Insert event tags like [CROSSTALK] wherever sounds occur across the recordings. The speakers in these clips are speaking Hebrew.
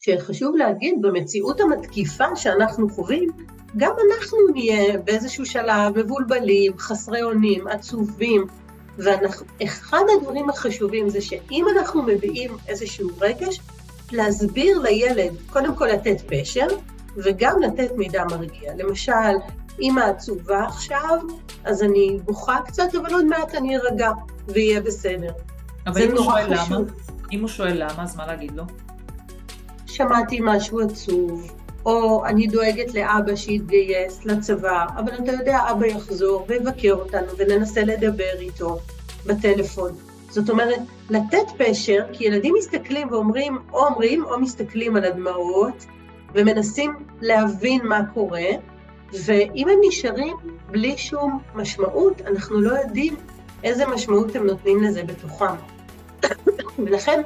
שחשוב להגיד, במציאות המתקיפה שאנחנו חווים, גם אנחנו נהיה באיזשהו שלב מבולבלים, חסרי אונים, עצובים, ואחד הדברים החשובים זה שאם אנחנו מביעים איזשהו רגש, להסביר לילד, קודם כל לתת פשר, וגם לתת מידע מרגיע. למשל, אמא עצובה עכשיו, אז אני בוכה קצת, אבל עוד מעט אני ארגע, ויהיה בסדר. אבל אם הוא שואל למה, אם הוא שואל למה, אז מה להגיד לו? שמעתי משהו עצוב, או אני דואגת לאבא שיתגייס לצבא, אבל אתה יודע, אבא יחזור ויבקר אותנו וננסה לדבר איתו בטלפון. זאת אומרת, לתת פשר, כי ילדים מסתכלים ואומרים, או אומרים או מסתכלים על הדמעות, ומנסים להבין מה קורה, ואם הם נשארים בלי שום משמעות, אנחנו לא יודעים איזה משמעות הם נותנים לזה בתוכם. [COUGHS] ולכן,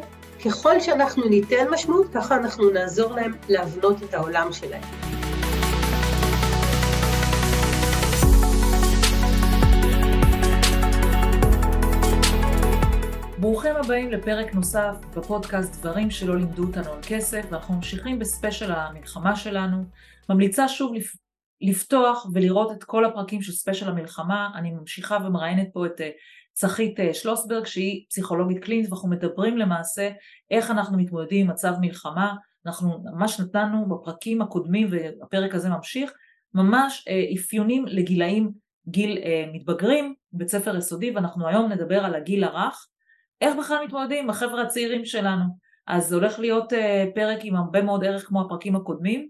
ככל שאנחנו ניתן משמעות, ככה אנחנו נעזור להם להבנות את העולם שלהם. ברוכים הבאים לפרק נוסף בפודקאסט דברים שלא לימדו אותנו על כסף ואנחנו ממשיכים בספיישל המלחמה שלנו. ממליצה שוב לפתוח ולראות את כל הפרקים של ספיישל המלחמה. אני ממשיכה ומראיינת פה את אה, צחית אה, שלוסברג שהיא פסיכולוגית קלינית ואנחנו מדברים למעשה איך אנחנו מתמודדים עם מצב מלחמה. אנחנו ממש נתנו בפרקים הקודמים והפרק הזה ממשיך ממש אה, אפיונים לגילאים גיל מתבגרים בית ספר יסודי ואנחנו היום נדבר על הגיל הרך איך בכלל מתמודדים החבר'ה הצעירים שלנו. אז זה הולך להיות פרק עם הרבה מאוד ערך כמו הפרקים הקודמים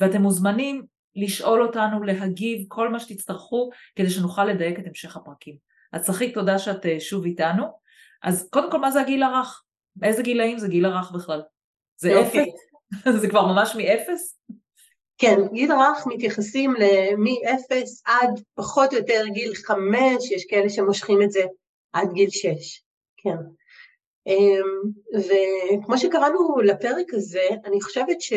ואתם מוזמנים לשאול אותנו, להגיב, כל מה שתצטרכו, כדי שנוכל לדייק את המשך הפרקים. אז צחית, תודה שאת אה, שוב איתנו. אז קודם כל, מה זה הגיל הרך? איזה גילאים זה גיל הרך בכלל? זה אפס? [LAUGHS] זה כבר ממש מאפס? כן, גיל הרך מתייחסים מ-0 עד פחות או יותר גיל 5, יש כאלה שמושכים את זה עד גיל 6, כן. אמ, וכמו שקראנו לפרק הזה, אני חושבת ש...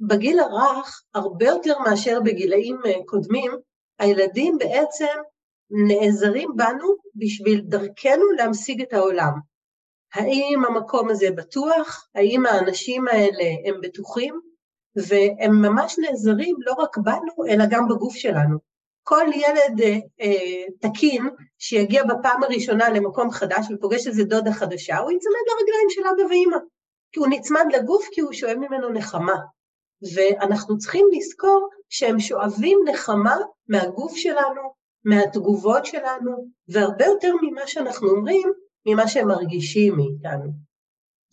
בגיל הרך, הרבה יותר מאשר בגילאים אה, קודמים, הילדים בעצם נעזרים בנו בשביל דרכנו להמשיג את העולם. האם המקום הזה בטוח? האם האנשים האלה הם בטוחים? והם ממש נעזרים לא רק בנו, אלא גם בגוף שלנו. כל ילד אה, אה, תקין שיגיע בפעם הראשונה למקום חדש ופוגש איזה דודה חדשה, הוא יצמד לרגליים של אבא ואימא. כי הוא נצמד לגוף כי הוא שואב ממנו נחמה. ואנחנו צריכים לזכור שהם שואבים נחמה מהגוף שלנו, מהתגובות שלנו, והרבה יותר ממה שאנחנו אומרים, ממה שהם מרגישים מאיתנו.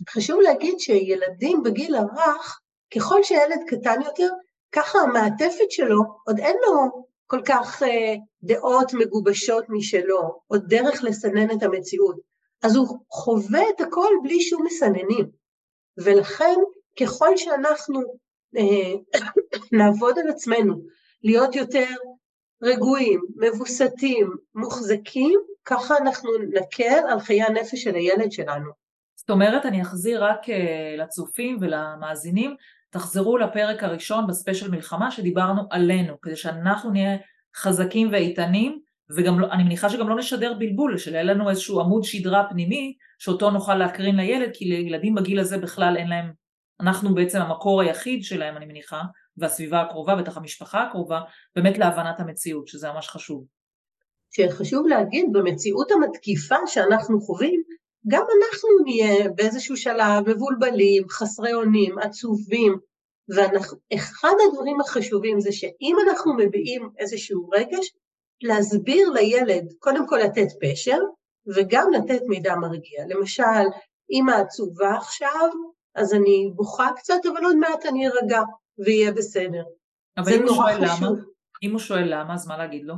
חשוב להגיד שילדים בגיל הרך, ככל שילד קטן יותר, ככה המעטפת שלו, עוד אין לו כל כך אה, דעות מגובשות משלו, או דרך לסנן את המציאות. אז הוא חווה את הכל בלי שום מסננים. ולכן, ככל שאנחנו אה, [COUGHS] נעבוד על עצמנו, להיות יותר רגועים, מבוסתים, מוחזקים, ככה אנחנו נקל על חיי הנפש של הילד שלנו. זאת אומרת, אני אחזיר רק אה, לצופים ולמאזינים, תחזרו לפרק הראשון בספיישל מלחמה שדיברנו עלינו, כדי שאנחנו נהיה חזקים ואיתנים, וגם לא, מניחה שגם לא נשדר בלבול, שיהיה לנו איזשהו עמוד שדרה פנימי, שאותו נוכל להקרין לילד, כי לילדים בגיל הזה בכלל אין להם אנחנו בעצם המקור היחיד שלהם אני מניחה, והסביבה הקרובה, בטח המשפחה הקרובה, באמת להבנת המציאות, שזה ממש חשוב. שחשוב להגיד, במציאות המתקיפה שאנחנו חווים, גם אנחנו נהיה באיזשהו שלב מבולבלים, חסרי אונים, עצובים, ואחד הדברים החשובים זה שאם אנחנו מביעים איזשהו רגש, להסביר לילד, קודם כל לתת פשר, וגם לתת מידע מרגיע. למשל, אמא עצובה עכשיו, אז אני בוכה קצת, אבל עוד מעט אני ארגע ויהיה בסדר. אבל אם הוא שואל למה, אם הוא שואל למה, אז מה להגיד לו?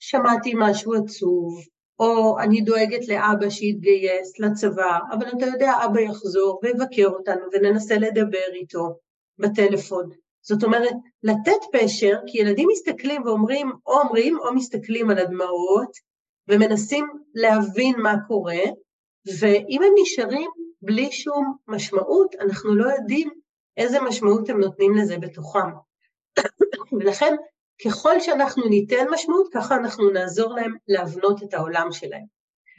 שמעתי משהו עצוב, או אני דואגת לאבא שיתגייס לצבא, אבל אתה יודע, אבא יחזור ויבקר אותנו וננסה לדבר איתו בטלפון. זאת אומרת, לתת פשר, כי ילדים מסתכלים ואומרים, או אומרים או מסתכלים על הדמעות, ומנסים להבין מה קורה, ואם הם נשארים בלי שום משמעות, אנחנו לא יודעים איזה משמעות הם נותנים לזה בתוכם. [COUGHS] ולכן, ככל שאנחנו ניתן משמעות, ככה אנחנו נעזור להם להבנות את העולם שלהם.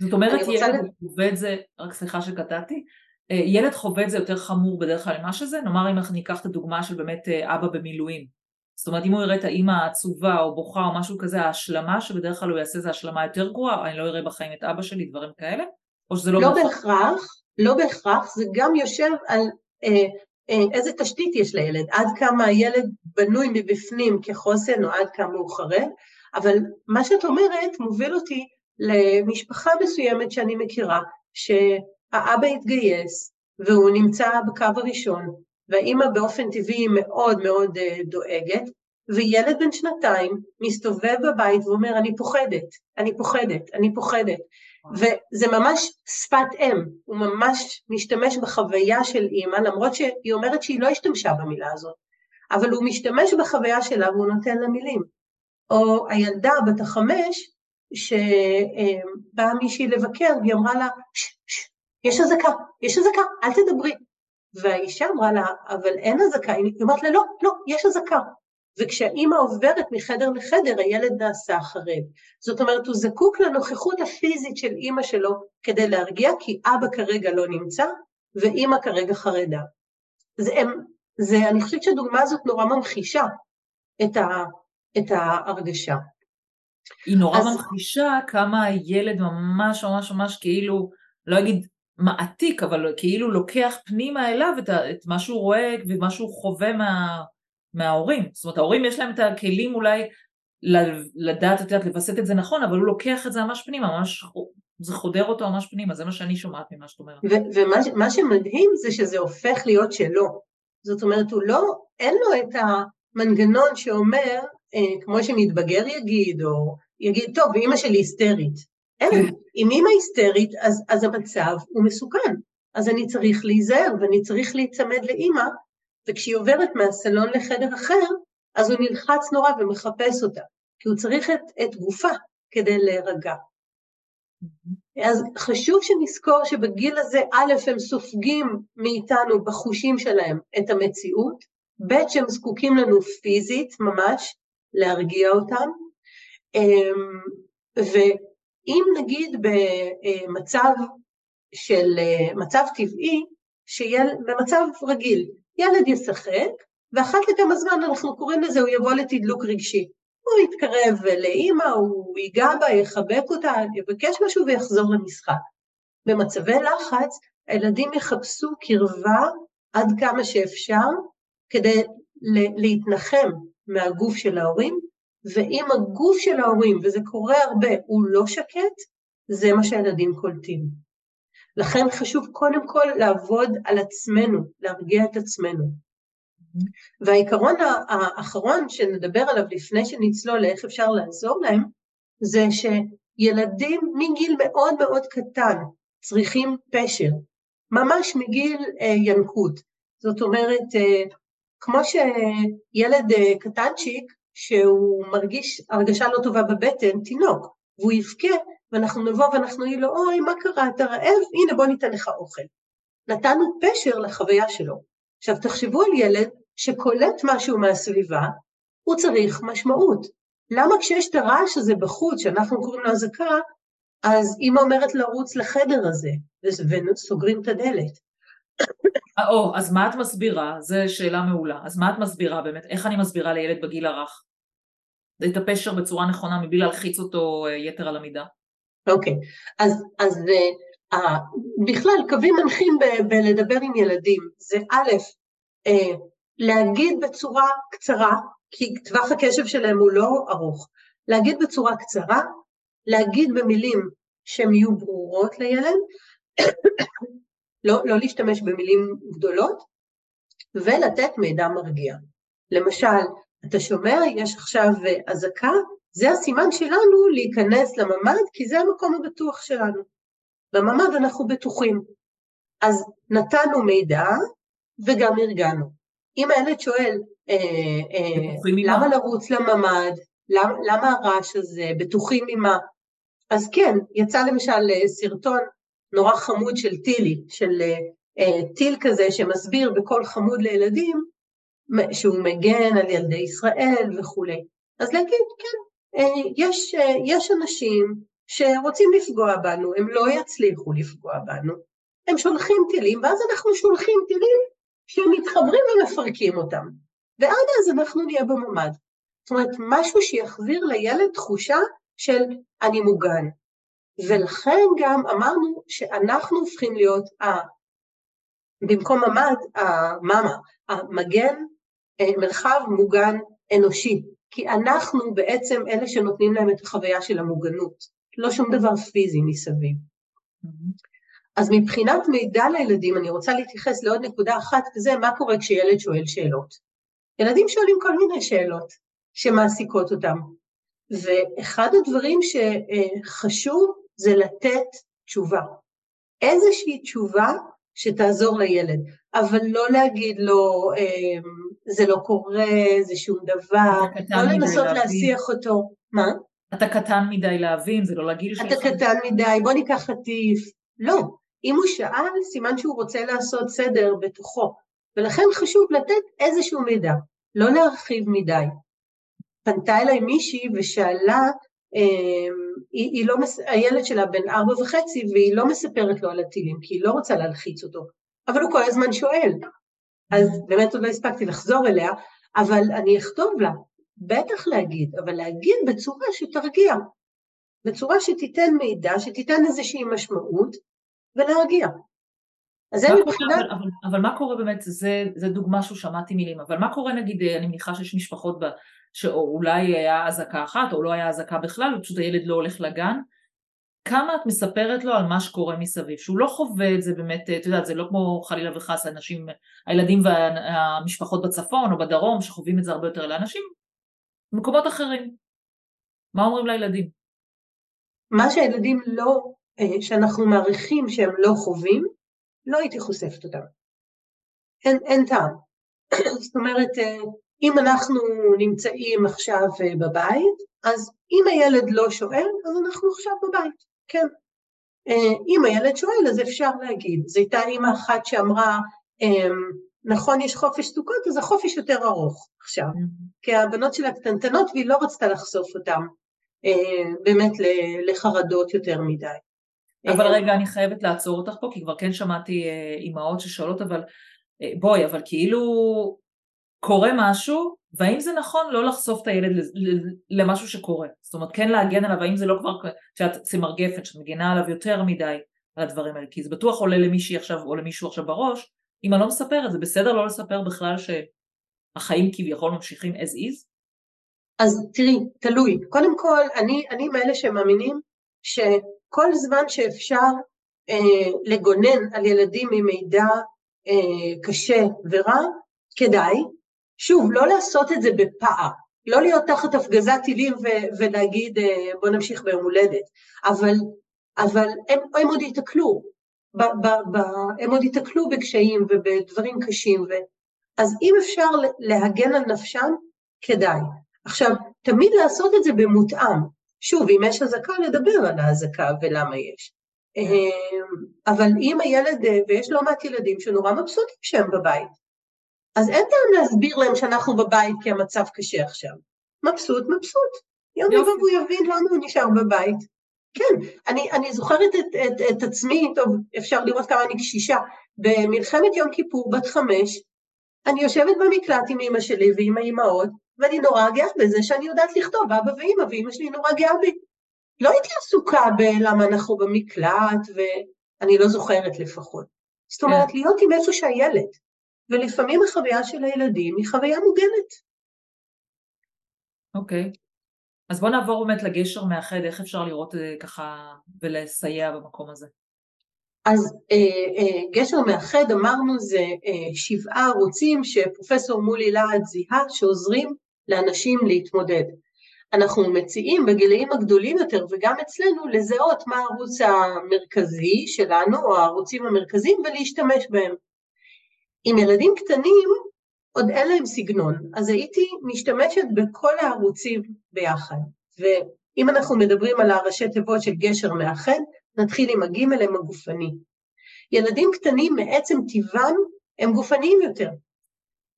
זאת אומרת, ילד רוצה... חווה את זה, רק סליחה שקטעתי, אה, ילד חווה את זה יותר חמור בדרך כלל ממה שזה, נאמר אם אנחנו ניקח את הדוגמה של באמת אה, אבא במילואים. זאת אומרת אם הוא יראה את האימא העצובה או בוכה או משהו כזה, ההשלמה שבדרך כלל הוא יעשה זה השלמה יותר גרועה, אני לא אראה בחיים את אבא שלי, דברים כאלה? או שזה לא, לא בהכרח, לא בהכרח, זה גם יושב על אה, איזה תשתית יש לילד, עד כמה הילד בנוי מבפנים כחוסן או עד כמה הוא חרד, אבל מה שאת אומרת מוביל אותי למשפחה מסוימת שאני מכירה, שהאבא התגייס והוא נמצא בקו הראשון, והאימא באופן טבעי מאוד מאוד אה, דואגת, וילד בן שנתיים מסתובב בבית ואומר, אני פוחדת, אני פוחדת, אני פוחדת. וזה ממש שפת אם, הוא ממש משתמש בחוויה של אימא, למרות שהיא אומרת שהיא לא השתמשה במילה הזאת, אבל הוא משתמש בחוויה שלה והוא נותן לה מילים. או הילדה בת החמש, שבאה מישהי לבקר והיא אמרה לה, ש, ש, יש אזעקה, יש אזעקה, אל תדברי. והאישה אמרה לה, אבל אין אזעקה, היא אומרת לה, לא, לא, יש אזעקה. וכשהאימא עוברת מחדר לחדר, הילד נעשה חרד. זאת אומרת, הוא זקוק לנוכחות הפיזית של אימא שלו כדי להרגיע, כי אבא כרגע לא נמצא, ואימא כרגע חרדה. זה, הם, זה, אני חושבת שהדוגמה הזאת נורא ממחישה את, ה, את ההרגשה. היא נורא אז... ממחישה כמה הילד ממש ממש ממש כאילו, לא אגיד מעתיק, אבל כאילו לוקח פנימה אליו את, את מה שהוא רואה ומה שהוא חווה מה, מההורים. זאת אומרת, ההורים יש להם את הכלים אולי לדעת, את יודעת, לווסת את זה נכון, אבל הוא לוקח את זה ממש פנימה, ממש, זה חודר אותו ממש פנימה, זה מה שאני שומעת ממה שאת אומרת. ומה שמדהים זה שזה הופך להיות שלו. זאת אומרת, הוא לא, אין לו את המנגנון שאומר, אה, כמו שמתבגר יגיד, או יגיד, טוב, אמא שלי היסטרית. אין, כן. אם אמא היסטרית, אז, אז המצב הוא מסוכן. אז אני צריך להיזהר ואני צריך להיצמד לאמא, וכשהיא עוברת מהסלון לחדר אחר, אז הוא נלחץ נורא ומחפש אותה, כי הוא צריך את, את גופה כדי להירגע. אז חשוב שנזכור שבגיל הזה, א', הם סופגים מאיתנו בחושים שלהם את המציאות, ב', שהם זקוקים לנו פיזית ממש להרגיע אותם, אמ, ואם נגיד במצב של מצב טבעי, במצב רגיל, ילד ישחק, ואחת לכמה זמן אנחנו קוראים לזה, הוא יבוא לתדלוק רגשי. הוא יתקרב לאימא, הוא ייגע בה, יחבק אותה, יבקש משהו ויחזור למשחק. במצבי לחץ, הילדים יחפשו קרבה עד כמה שאפשר כדי להתנחם מהגוף של ההורים, ואם הגוף של ההורים, וזה קורה הרבה, הוא לא שקט, זה מה שהילדים קולטים. לכן חשוב קודם כל לעבוד על עצמנו, להרגיע את עצמנו. והעיקרון האחרון שנדבר עליו לפני שנצלול לאיך אפשר לעזור להם, זה שילדים מגיל מאוד מאוד קטן צריכים פשר, ממש מגיל אה, ינקות. זאת אומרת, אה, כמו שילד אה, קטנצ'יק, שהוא מרגיש הרגשה לא טובה בבטן, תינוק, והוא יבכה, ואנחנו נבוא ואנחנו נגיד לו, אוי, מה קרה, אתה רעב? הנה, בוא ניתן לך אוכל. נתנו פשר לחוויה שלו. עכשיו, תחשבו על ילד שקולט משהו מהסביבה, הוא צריך משמעות. למה כשיש את הרעש הזה בחוץ, שאנחנו קוראים לו אזעקה, אז אימא אומרת לרוץ לחדר הזה, וסוגרים את הדלת. או, אז מה את מסבירה? זו שאלה מעולה. אז מה את מסבירה באמת? איך אני מסבירה לילד בגיל הרך? את הפשר בצורה נכונה מבלי להלחיץ אותו אה, יתר על המידה. אוקיי. אז, אז uh, בכלל קווים מנחים בלדבר עם ילדים זה א', uh, להגיד בצורה קצרה, כי טווח הקשב שלהם הוא לא ארוך, להגיד בצורה קצרה, להגיד במילים שהן יהיו ברורות לילד, [COUGHS] לא, לא להשתמש במילים גדולות, ולתת מידע מרגיע. למשל, אתה שומע, יש עכשיו אזעקה, זה הסימן שלנו להיכנס לממ"ד, כי זה המקום הבטוח שלנו. בממ"ד אנחנו בטוחים. אז נתנו מידע וגם ארגנו. אם הילד שואל, אה, אה, למה לרוץ לממ"ד, למה, למה הרעש הזה, בטוחים ממה, אז כן, יצא למשל אה, סרטון נורא חמוד של טילי, של אה, טיל כזה שמסביר בקול חמוד לילדים, שהוא מגן על ילדי ישראל וכולי. אז להגיד, כן, יש, אה, יש אנשים שרוצים לפגוע בנו, הם לא יצליחו לפגוע בנו, הם שולחים טילים, ואז אנחנו שולחים טילים שהם מתחברים ומפרקים אותם. ועד אז אנחנו נהיה בממ"ד. זאת אומרת, משהו שיחזיר לילד תחושה של אני מוגן. ולכן גם אמרנו שאנחנו הופכים להיות, ה... במקום ממ"ד, המאמה, המגן, אה, מרחב מוגן אנושי, כי אנחנו בעצם אלה שנותנים להם את החוויה של המוגנות, לא שום דבר פיזי מסביב. Mm-hmm. אז מבחינת מידע לילדים, אני רוצה להתייחס לעוד נקודה אחת, וזה מה קורה כשילד שואל שאלות. ילדים שואלים כל מיני שאלות שמעסיקות אותם, ואחד הדברים שחשוב זה לתת תשובה. איזושהי תשובה שתעזור לילד, אבל לא להגיד לו, אמ, זה לא קורה, זה שום דבר, לא לנסות להסיח אותו. מה? אתה קטן מדי להבין, זה לא לגיל שלך. אתה קטן מדי, בוא ניקח חטיף. לא, אם הוא שאל, סימן שהוא רוצה לעשות סדר בתוכו, ולכן חשוב לתת איזשהו מידע, לא להרחיב מדי. פנתה אליי מישהי ושאלה, אה, היא, היא לא, הילד שלה בן ארבע וחצי והיא לא מספרת לו על הטילים, כי היא לא רוצה להלחיץ אותו, אבל הוא כל הזמן שואל. אז באמת עוד לא הספקתי לחזור אליה, אבל אני אכתוב לה, בטח להגיד, אבל להגיד בצורה שתרגיע, בצורה שתיתן מידע, שתיתן איזושהי משמעות, ולהרגיע. אז זה מבחינת... אבל, אבל, אבל מה קורה באמת, זה, זה דוגמה שהוא שמעתי מילים, אבל מה קורה נגיד, אני מניחה שיש משפחות ב, שאולי היה אזעקה אחת או לא היה אזעקה בכלל, ופשוט הילד לא הולך לגן, כמה את מספרת לו על מה שקורה מסביב, שהוא לא חווה את זה באמת, את יודעת, זה לא כמו חלילה וחס אנשים, הילדים והמשפחות בצפון או בדרום שחווים את זה הרבה יותר לאנשים, במקומות אחרים. מה אומרים לילדים? מה שהילדים לא אה, שאנחנו מעריכים שהם לא חווים, לא הייתי חושפת אותם. אין, אין טעם. [CLEARS THROAT] זאת אומרת, אה, אם אנחנו נמצאים עכשיו אה, בבית, אז אם הילד לא שואל, אז אנחנו עכשיו בבית, כן. אם הילד שואל, אז אפשר להגיד. זו הייתה אימא אחת שאמרה, נכון, יש חופש סוכות, אז החופש יותר ארוך עכשיו, mm-hmm. כי הבנות שלה קטנטנות והיא לא רצתה לחשוף אותן באמת לחרדות יותר מדי. אבל רגע, אני חייבת לעצור אותך פה, כי כבר כן שמעתי אה, אימהות ששואלות, אבל אה, בואי, אבל כאילו קורה משהו, והאם זה נכון לא לחשוף את הילד למשהו שקורה? זאת אומרת, כן להגן עליו, האם זה לא כבר, שאת צמר גפן, שאת מגינה עליו יותר מדי על הדברים האלה, כי זה בטוח עולה למישהי עכשיו, או למישהו עכשיו בראש, אם אני לא מספרת, זה בסדר לא לספר בכלל שהחיים כביכול ממשיכים as is? אז תראי, תלוי. קודם כל, אני, אני מאלה שמאמינים ש... כל זמן שאפשר אה, לגונן על ילדים ממידע אה, קשה ורע, כדאי. שוב, לא לעשות את זה בפער, לא להיות תחת הפגזת טילים ו- ולהגיד אה, בוא נמשיך ביום הולדת, אבל, אבל הם, הם עוד ייתקלו, ב- ב- ב- הם עוד ייתקלו בקשיים ובדברים קשים, ו- אז אם אפשר להגן על נפשם, כדאי. עכשיו, תמיד לעשות את זה במותאם, שוב, אם יש אזעקה, לדבר על האזעקה ולמה יש. אמ, אבל אם הילד, אה, ויש לא מעט ילדים שנורא מבסוטים שהם בבית, אז אין טעם להסביר להם שאנחנו בבית כי המצב קשה עכשיו. מבסוט, מבסוט. יום יבוא והוא יבין למה הוא נשאר בבית. כן, אני, אני זוכרת את, את, את עצמי, טוב, אפשר לראות כמה אני קשישה, במלחמת יום כיפור, בת חמש, אני יושבת במקלט עם אמא שלי ועם האימהות, ואני נורא גאה בזה שאני יודעת לכתוב אבא ואמא, ואמא שלי נורא גאה בי. לא הייתי עסוקה בלמה אנחנו במקלט, ואני לא זוכרת לפחות. זאת אומרת, כן. להיות עם איפה שהילד, ולפעמים החוויה של הילדים היא חוויה מוגנת. אוקיי. Okay. אז בואו נעבור באמת לגשר מאחד, איך אפשר לראות אה, ככה ולסייע במקום הזה. אז אה, אה, גשר מאחד, אמרנו, זה אה, שבעה ערוצים שפרופסור מולי להד זיהה שעוזרים לאנשים להתמודד. אנחנו מציעים בגילאים הגדולים יותר וגם אצלנו לזהות מה הערוץ המרכזי שלנו או הערוצים המרכזיים ולהשתמש בהם. עם ילדים קטנים עוד אין להם סגנון, אז הייתי משתמשת בכל הערוצים ביחד. ואם אנחנו מדברים על הראשי תיבות של גשר מאחד, נתחיל עם הגימל הם הגופני. ילדים קטנים מעצם טיבם הם גופניים יותר,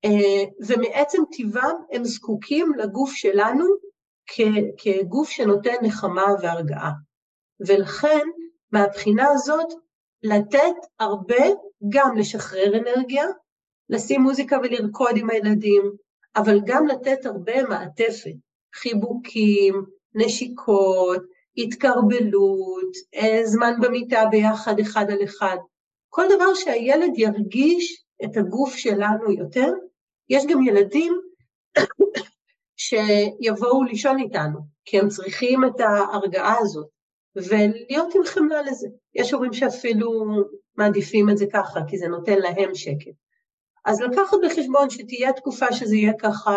אה, ומעצם טיבם הם זקוקים לגוף שלנו כגוף שנותן נחמה והרגעה. ולכן, מהבחינה הזאת, לתת הרבה, גם לשחרר אנרגיה, לשים מוזיקה ולרקוד עם הילדים, אבל גם לתת הרבה מעטפת, חיבוקים, נשיקות, התקרבלות, אה, זמן במיטה ביחד אחד על אחד. כל דבר שהילד ירגיש את הגוף שלנו יותר. יש גם ילדים [COUGHS] שיבואו לישון איתנו, כי הם צריכים את ההרגעה הזאת, ולהיות עם חמלה לזה. יש הורים שאפילו מעדיפים את זה ככה, כי זה נותן להם שקט. אז לקחת בחשבון שתהיה תקופה שזה יהיה ככה,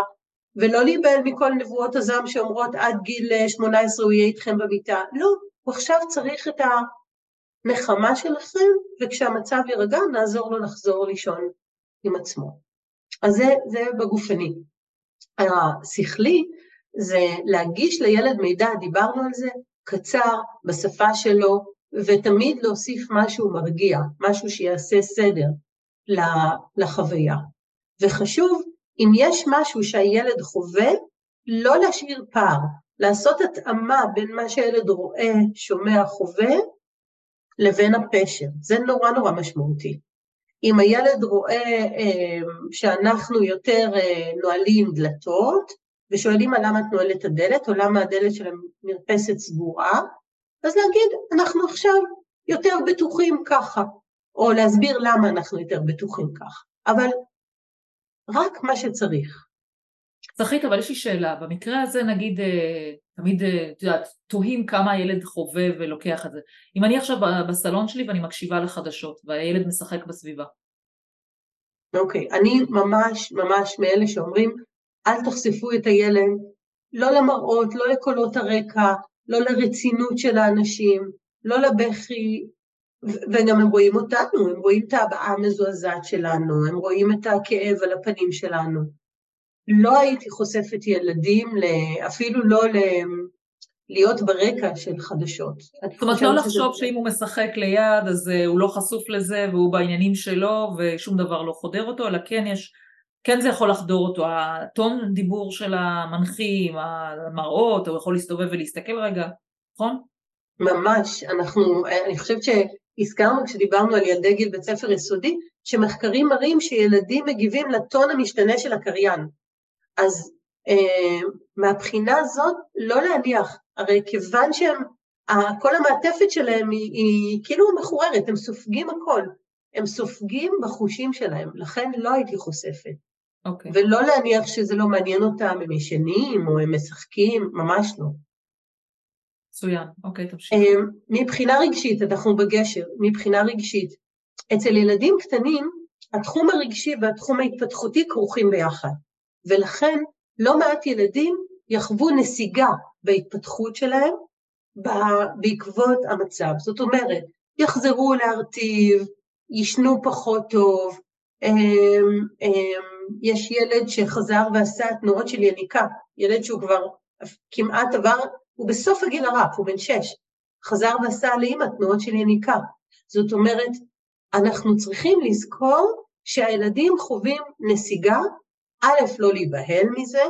ולא להיבהל מכל נבואות הזעם שאומרות עד גיל 18 הוא יהיה איתכם במיטה. לא, הוא עכשיו צריך את הנחמה שלכם, וכשהמצב יירגע נעזור לו לחזור לישון עם עצמו. אז זה, זה בגופני. השכלי זה להגיש לילד מידע, דיברנו על זה, קצר, בשפה שלו, ותמיד להוסיף משהו מרגיע, משהו שיעשה סדר לחוויה. וחשוב, אם יש משהו שהילד חווה, לא להשאיר פער, לעשות התאמה בין מה שהילד רואה, שומע, חווה, לבין הפשר. זה נורא נורא משמעותי. אם הילד רואה אה, שאנחנו יותר אה, נועלים דלתות, ושואלים על למה את נועלת את הדלת, או למה הדלת של המרפסת סגורה, אז להגיד, אנחנו עכשיו יותר בטוחים ככה, או להסביר למה אנחנו יותר בטוחים ככה, אבל רק מה שצריך. צחית, אבל יש לי שאלה, במקרה הזה נגיד, אה, תמיד, את יודעת, תוהים כמה הילד חווה ולוקח את זה. אם אני עכשיו בסלון שלי ואני מקשיבה לחדשות, והילד משחק בסביבה. אוקיי, okay, אני ממש ממש מאלה שאומרים, אל תחשפו את הילד, לא למראות, לא לקולות הרקע, לא לרצינות של האנשים, לא לבכי, וגם הם רואים אותנו, הם רואים את ההבעה המזועזעת שלנו, הם רואים את הכאב על הפנים שלנו. לא הייתי חושפת ילדים, אפילו לא להיות ברקע של חדשות. זאת אומרת, לא לחשוב שאם הוא משחק ליד, אז אה, הוא לא חשוף לזה והוא בעניינים שלו ושום דבר לא חודר אותו, אלא כן יש, כן זה יכול לחדור אותו, הטון דיבור של המנחים, המראות, הוא יכול להסתובב ולהסתכל רגע, נכון? ממש, אנחנו, אני חושבת שהזכרנו כשדיברנו על ילדי גיל בית ספר יסודי, שמחקרים מראים שילדים מגיבים לטון המשתנה של הקריין. אז אה, מהבחינה הזאת, לא להניח, הרי כיוון שהם, כל המעטפת שלהם היא, היא כאילו מחוררת, הם סופגים הכל, הם סופגים בחושים שלהם, לכן לא הייתי חושפת. Okay. אוקיי. ולא להניח שזה לא מעניין אותם, הם ישנים או הם משחקים, ממש לא. מצוין, אוקיי, okay, תמשיך. אה, מבחינה רגשית, אנחנו בגשר, מבחינה רגשית, אצל ילדים קטנים, התחום הרגשי והתחום ההתפתחותי כרוכים ביחד, ולכן לא מעט ילדים יחוו נסיגה בהתפתחות שלהם בעקבות המצב. זאת אומרת, יחזרו להרטיב, ישנו פחות טוב, אמ, אמ, יש ילד שחזר ועשה תנועות של יניקה, ילד שהוא כבר כמעט עבר, הוא בסוף הגיל הרך, הוא בן שש, חזר ועשה לאמא תנועות של יניקה. זאת אומרת, אנחנו צריכים לזכור שהילדים חווים נסיגה, א', לא להיבהל מזה,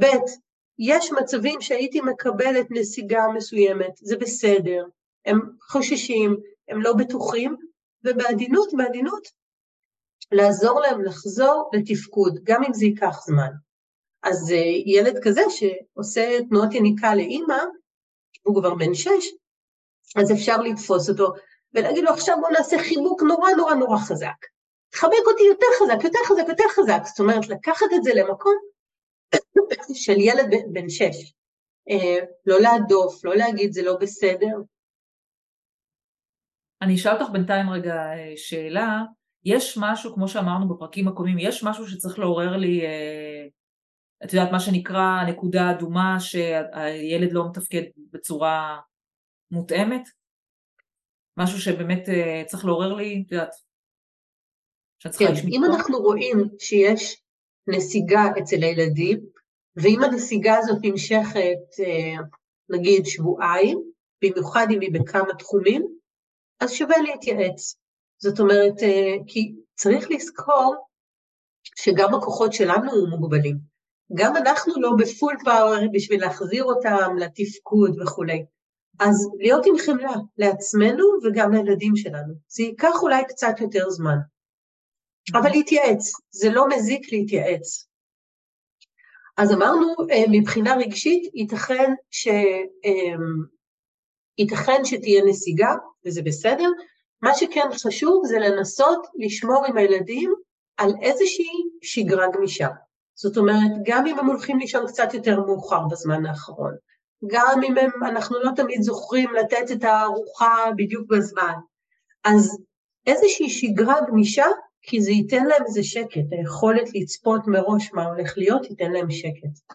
ב', יש מצבים שהייתי מקבלת נסיגה מסוימת, זה בסדר, הם חוששים, הם לא בטוחים, ובעדינות, בעדינות, לעזור להם לחזור לתפקוד, גם אם זה ייקח זמן. אז uh, ילד כזה שעושה תנועות יניקה לאימא, הוא כבר בן שש, אז אפשר לתפוס אותו ולהגיד לו, עכשיו בוא נעשה חיבוק נורא נורא נורא חזק. תחבק אותי יותר חזק, יותר חזק, יותר חזק. זאת אומרת, לקחת את זה למקום [COUGHS] של ילד בן שש. אה, לא להדוף, לא להגיד זה לא בסדר. אני אשאל אותך בינתיים רגע אה, שאלה, יש משהו, כמו שאמרנו בפרקים הקודמים, יש משהו שצריך לעורר לי, אה, את יודעת, מה שנקרא נקודה אדומה, שהילד לא מתפקד בצורה מותאמת? משהו שבאמת צריך לעורר לי, את יודעת, כן, אם אנחנו רואים שיש נסיגה אצל הילדים, ואם הנסיגה הזאת נמשכת אה, נגיד שבועיים, במיוחד אם היא בכמה תחומים, אז שווה להתייעץ. זאת אומרת, אה, כי צריך לזכור שגם הכוחות שלנו מוגבלים. גם אנחנו לא בפול פאוור בשביל להחזיר אותם לתפקוד וכולי. אז להיות עם חמלה לעצמנו וגם לילדים שלנו. זה ייקח אולי קצת יותר זמן. אבל להתייעץ, זה לא מזיק להתייעץ. אז אמרנו, אה, מבחינה רגשית, ייתכן, ש, אמ, ייתכן שתהיה נסיגה, וזה בסדר. מה שכן חשוב זה לנסות לשמור עם הילדים על איזושהי שגרה גמישה. זאת אומרת, גם אם הם הולכים לישון קצת יותר מאוחר בזמן האחרון, גם אם הם, אנחנו לא תמיד זוכרים לתת את הארוחה בדיוק בזמן, אז איזושהי שגרה גמישה, כי זה ייתן להם איזה שקט, היכולת לצפות מראש מה הולך להיות, ייתן להם שקט.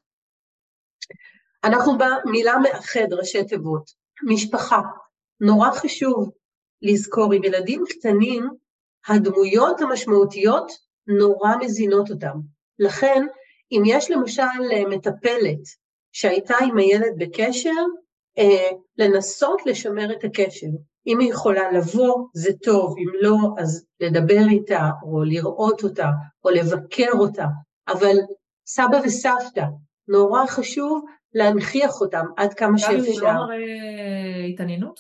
אנחנו במילה מאחד, ראשי תיבות, משפחה. נורא חשוב לזכור, עם ילדים קטנים, הדמויות המשמעותיות נורא מזינות אותם. לכן, אם יש למשל מטפלת שהייתה עם הילד בקשר, אה, לנסות לשמר את הקשר. אם היא יכולה לבוא, זה טוב, אם לא, אז לדבר איתה, או לראות אותה, או לבקר אותה, אבל סבא וסבתא, נורא חשוב להנכיח אותם עד כמה שאפשר. גם אם הוא לא מראה התעניינות?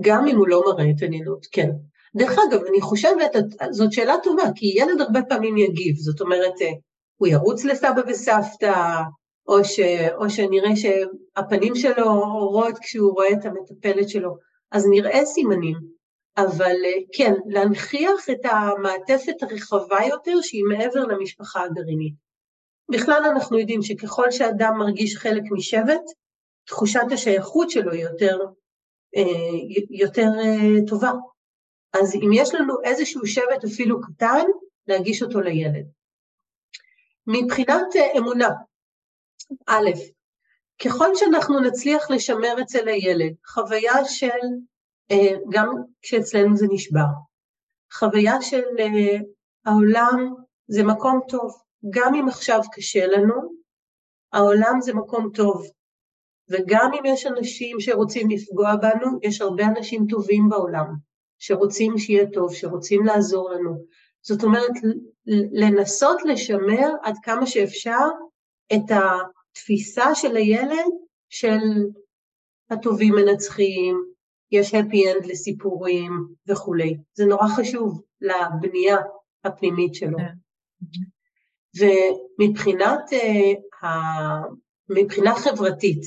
גם אם הוא לא מראה התעניינות, כן. דרך אגב, אני חושבת, זאת שאלה טובה, כי ילד הרבה פעמים יגיב, זאת אומרת, אה, הוא ירוץ לסבא וסבתא, או, ש, או שנראה שהפנים שלו אורות כשהוא רואה את המטפלת שלו, אז נראה סימנים. אבל אה, כן, להנכיח את המעטפת הרחבה יותר שהיא מעבר למשפחה הגרעינית. בכלל אנחנו יודעים שככל שאדם מרגיש חלק משבט, תחושת השייכות שלו היא יותר, יותר אה, טובה. אז אם יש לנו איזשהו שבט אפילו קטן, להגיש אותו לילד. מבחינת אמונה, א', ככל שאנחנו נצליח לשמר אצל הילד חוויה של, אה, גם כשאצלנו זה נשבר, חוויה של אה, העולם זה מקום טוב, גם אם עכשיו קשה לנו, העולם זה מקום טוב, וגם אם יש אנשים שרוצים לפגוע בנו, יש הרבה אנשים טובים בעולם, שרוצים שיהיה טוב, שרוצים לעזור לנו. זאת אומרת, לנסות לשמר עד כמה שאפשר את התפיסה של הילד של הטובים מנצחים, יש happy end לסיפורים וכולי. זה נורא חשוב לבנייה הפנימית שלו. כן. ומבחינת uh, מבחינה חברתית,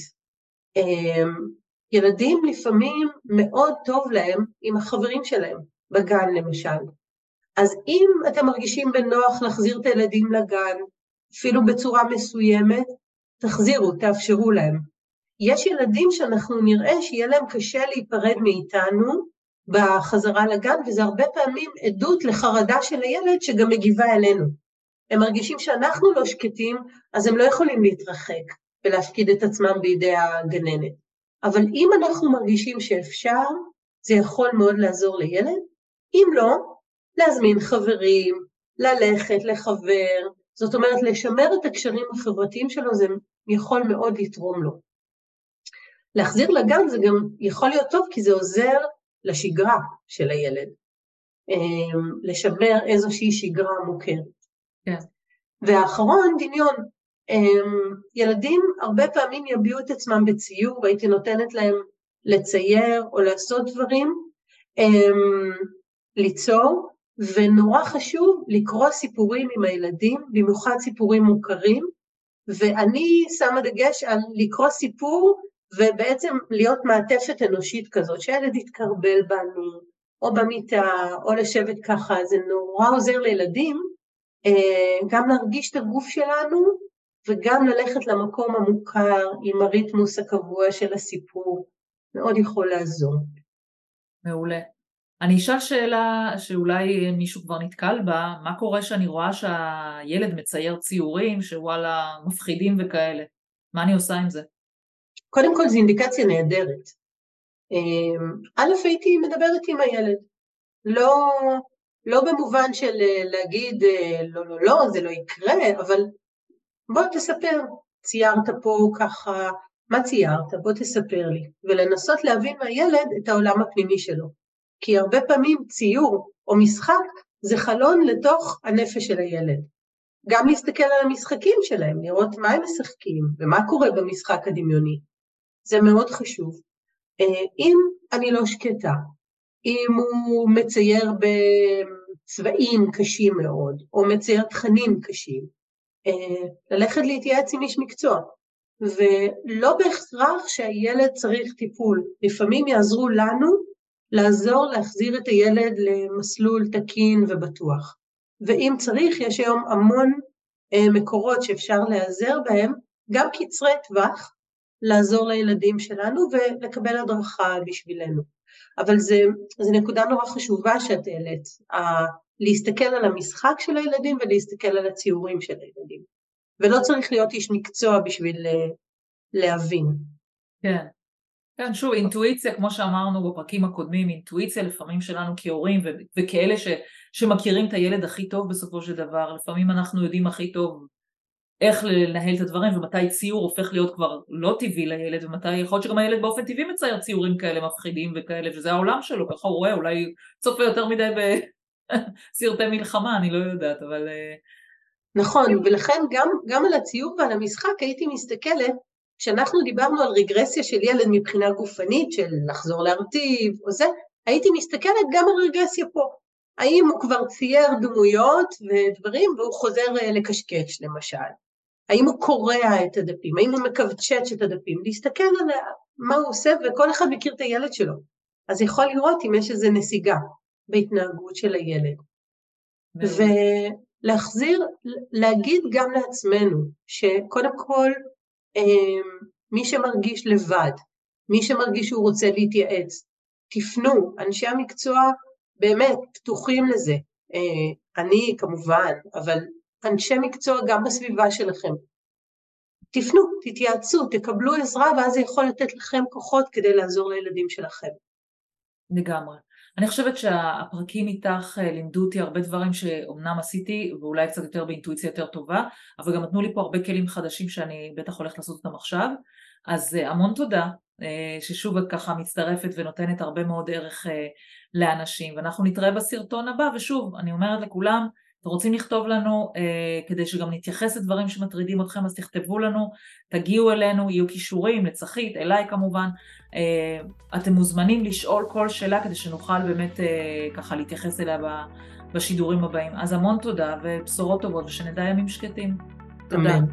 ילדים לפעמים מאוד טוב להם עם החברים שלהם, בגן למשל. אז אם אתם מרגישים בנוח להחזיר את הילדים לגן, אפילו בצורה מסוימת, תחזירו, תאפשרו להם. יש ילדים שאנחנו נראה שיהיה להם קשה להיפרד מאיתנו בחזרה לגן, וזה הרבה פעמים עדות לחרדה של הילד שגם מגיבה אלינו. הם מרגישים שאנחנו לא שקטים, אז הם לא יכולים להתרחק ולהפקיד את עצמם בידי הגננת. אבל אם אנחנו מרגישים שאפשר, זה יכול מאוד לעזור לילד. אם לא, להזמין חברים, ללכת לחבר, זאת אומרת, לשמר את הקשרים החברתיים שלו זה יכול מאוד לתרום לו. להחזיר לגן זה גם יכול להיות טוב כי זה עוזר לשגרה של הילד, אמ, לשמר איזושהי שגרה מוכרת. כן. והאחרון, דמיון. אמ, ילדים הרבה פעמים יביעו את עצמם בציור והייתי נותנת להם לצייר או לעשות דברים, אמ, ליצור, ונורא חשוב לקרוא סיפורים עם הילדים, במיוחד סיפורים מוכרים, ואני שמה דגש על לקרוא סיפור ובעצם להיות מעטפת אנושית כזאת, שהילד יתקרבל בנו, או במיטה, או לשבת ככה, זה נורא עוזר לילדים אה, גם להרגיש את הגוף שלנו, וגם ללכת למקום המוכר עם הריתמוס הקבוע של הסיפור, מאוד יכול לעזור. מעולה. אני אשאל שאלה שאולי מישהו כבר נתקל בה, מה קורה שאני רואה שהילד מצייר ציורים שוואלה מפחידים וכאלה? מה אני עושה עם זה? קודם כל זו אינדיקציה נהדרת. אמ, א', הייתי מדברת עם הילד. לא, לא במובן של אה, להגיד אה, לא, לא, לא, זה לא יקרה, אבל בוא תספר, ציירת פה ככה, מה ציירת? בוא תספר לי. ולנסות להבין מהילד את העולם הפנימי שלו. כי הרבה פעמים ציור או משחק זה חלון לתוך הנפש של הילד. גם להסתכל על המשחקים שלהם, לראות מה הם משחקים ומה קורה במשחק הדמיוני. זה מאוד חשוב. אה, אם אני לא שקטה, אם הוא מצייר בצבעים קשים מאוד, או מצייר תכנים קשים, ללכת להתייעץ עם איש מקצוע. ולא בהכרח שהילד צריך טיפול, לפעמים יעזרו לנו לעזור להחזיר את הילד למסלול תקין ובטוח. ואם צריך, יש היום המון אה, מקורות שאפשר להיעזר בהם, גם קצרי טווח, לעזור לילדים שלנו ולקבל הדרכה בשבילנו. אבל זו נקודה נורא חשובה שאת העלית, להסתכל על המשחק של הילדים ולהסתכל על הציורים של הילדים. ולא צריך להיות איש מקצוע בשביל אה, להבין. כן. כן, שוב, אינטואיציה, כמו שאמרנו בפרקים הקודמים, אינטואיציה לפעמים שלנו כהורים וכאלה ש- שמכירים את הילד הכי טוב בסופו של דבר, לפעמים אנחנו יודעים הכי טוב איך לנהל את הדברים ומתי ציור הופך להיות כבר לא טבעי לילד ומתי יכול להיות שגם הילד באופן טבעי מצייר ציורים כאלה מפחידים וכאלה שזה העולם שלו, ככה הוא רואה, אולי צופה יותר מדי בסרטי מלחמה, אני לא יודעת, אבל... אה, נכון, ולכן גם, גם על הציור ועל המשחק הייתי מסתכלת, כשאנחנו דיברנו על רגרסיה של ילד מבחינה גופנית, של לחזור להרטיב או זה, הייתי מסתכלת גם על רגרסיה פה. האם הוא כבר צייר דמויות ודברים והוא חוזר אה, לקשקש למשל? האם הוא קורע את הדפים? האם הוא מקווצ'ץ' את הדפים? להסתכל על מה הוא עושה, וכל אחד מכיר את הילד שלו. אז יכול לראות אם יש איזו נסיגה בהתנהגות של הילד. ולהחזיר, להגיד גם לעצמנו, שקודם כל, אמ, מי שמרגיש לבד, מי שמרגיש שהוא רוצה להתייעץ, תפנו, אנשי המקצוע באמת פתוחים לזה. אה, אני כמובן, אבל אנשי מקצוע גם בסביבה שלכם. תפנו, תתייעצו, תקבלו עזרה, ואז זה יכול לתת לכם כוחות כדי לעזור לילדים שלכם. לגמרי. אני חושבת שהפרקים איתך אה, לימדו אותי הרבה דברים שאומנם עשיתי, ואולי קצת יותר באינטואיציה יותר טובה, אבל גם נתנו לי פה הרבה כלים חדשים שאני בטח הולכת לעשות אותם עכשיו. אז אה, המון תודה, אה, ששוב את ככה מצטרפת ונותנת הרבה מאוד ערך לאנשים, ואנחנו נתראה בסרטון הבא, ושוב, אני אומרת לכולם, אתם רוצים לכתוב לנו אה, כדי שגם נתייחס לדברים שמטרידים אתכם אז תכתבו לנו, תגיעו אלינו, יהיו כישורים לצחית, אליי כמובן, אה, אתם מוזמנים לשאול כל שאלה כדי שנוכל באמת אה, ככה להתייחס אליה בשידורים הבאים. אז המון תודה ובשורות טובות ושנדע ימים שקטים. תודה. אמן.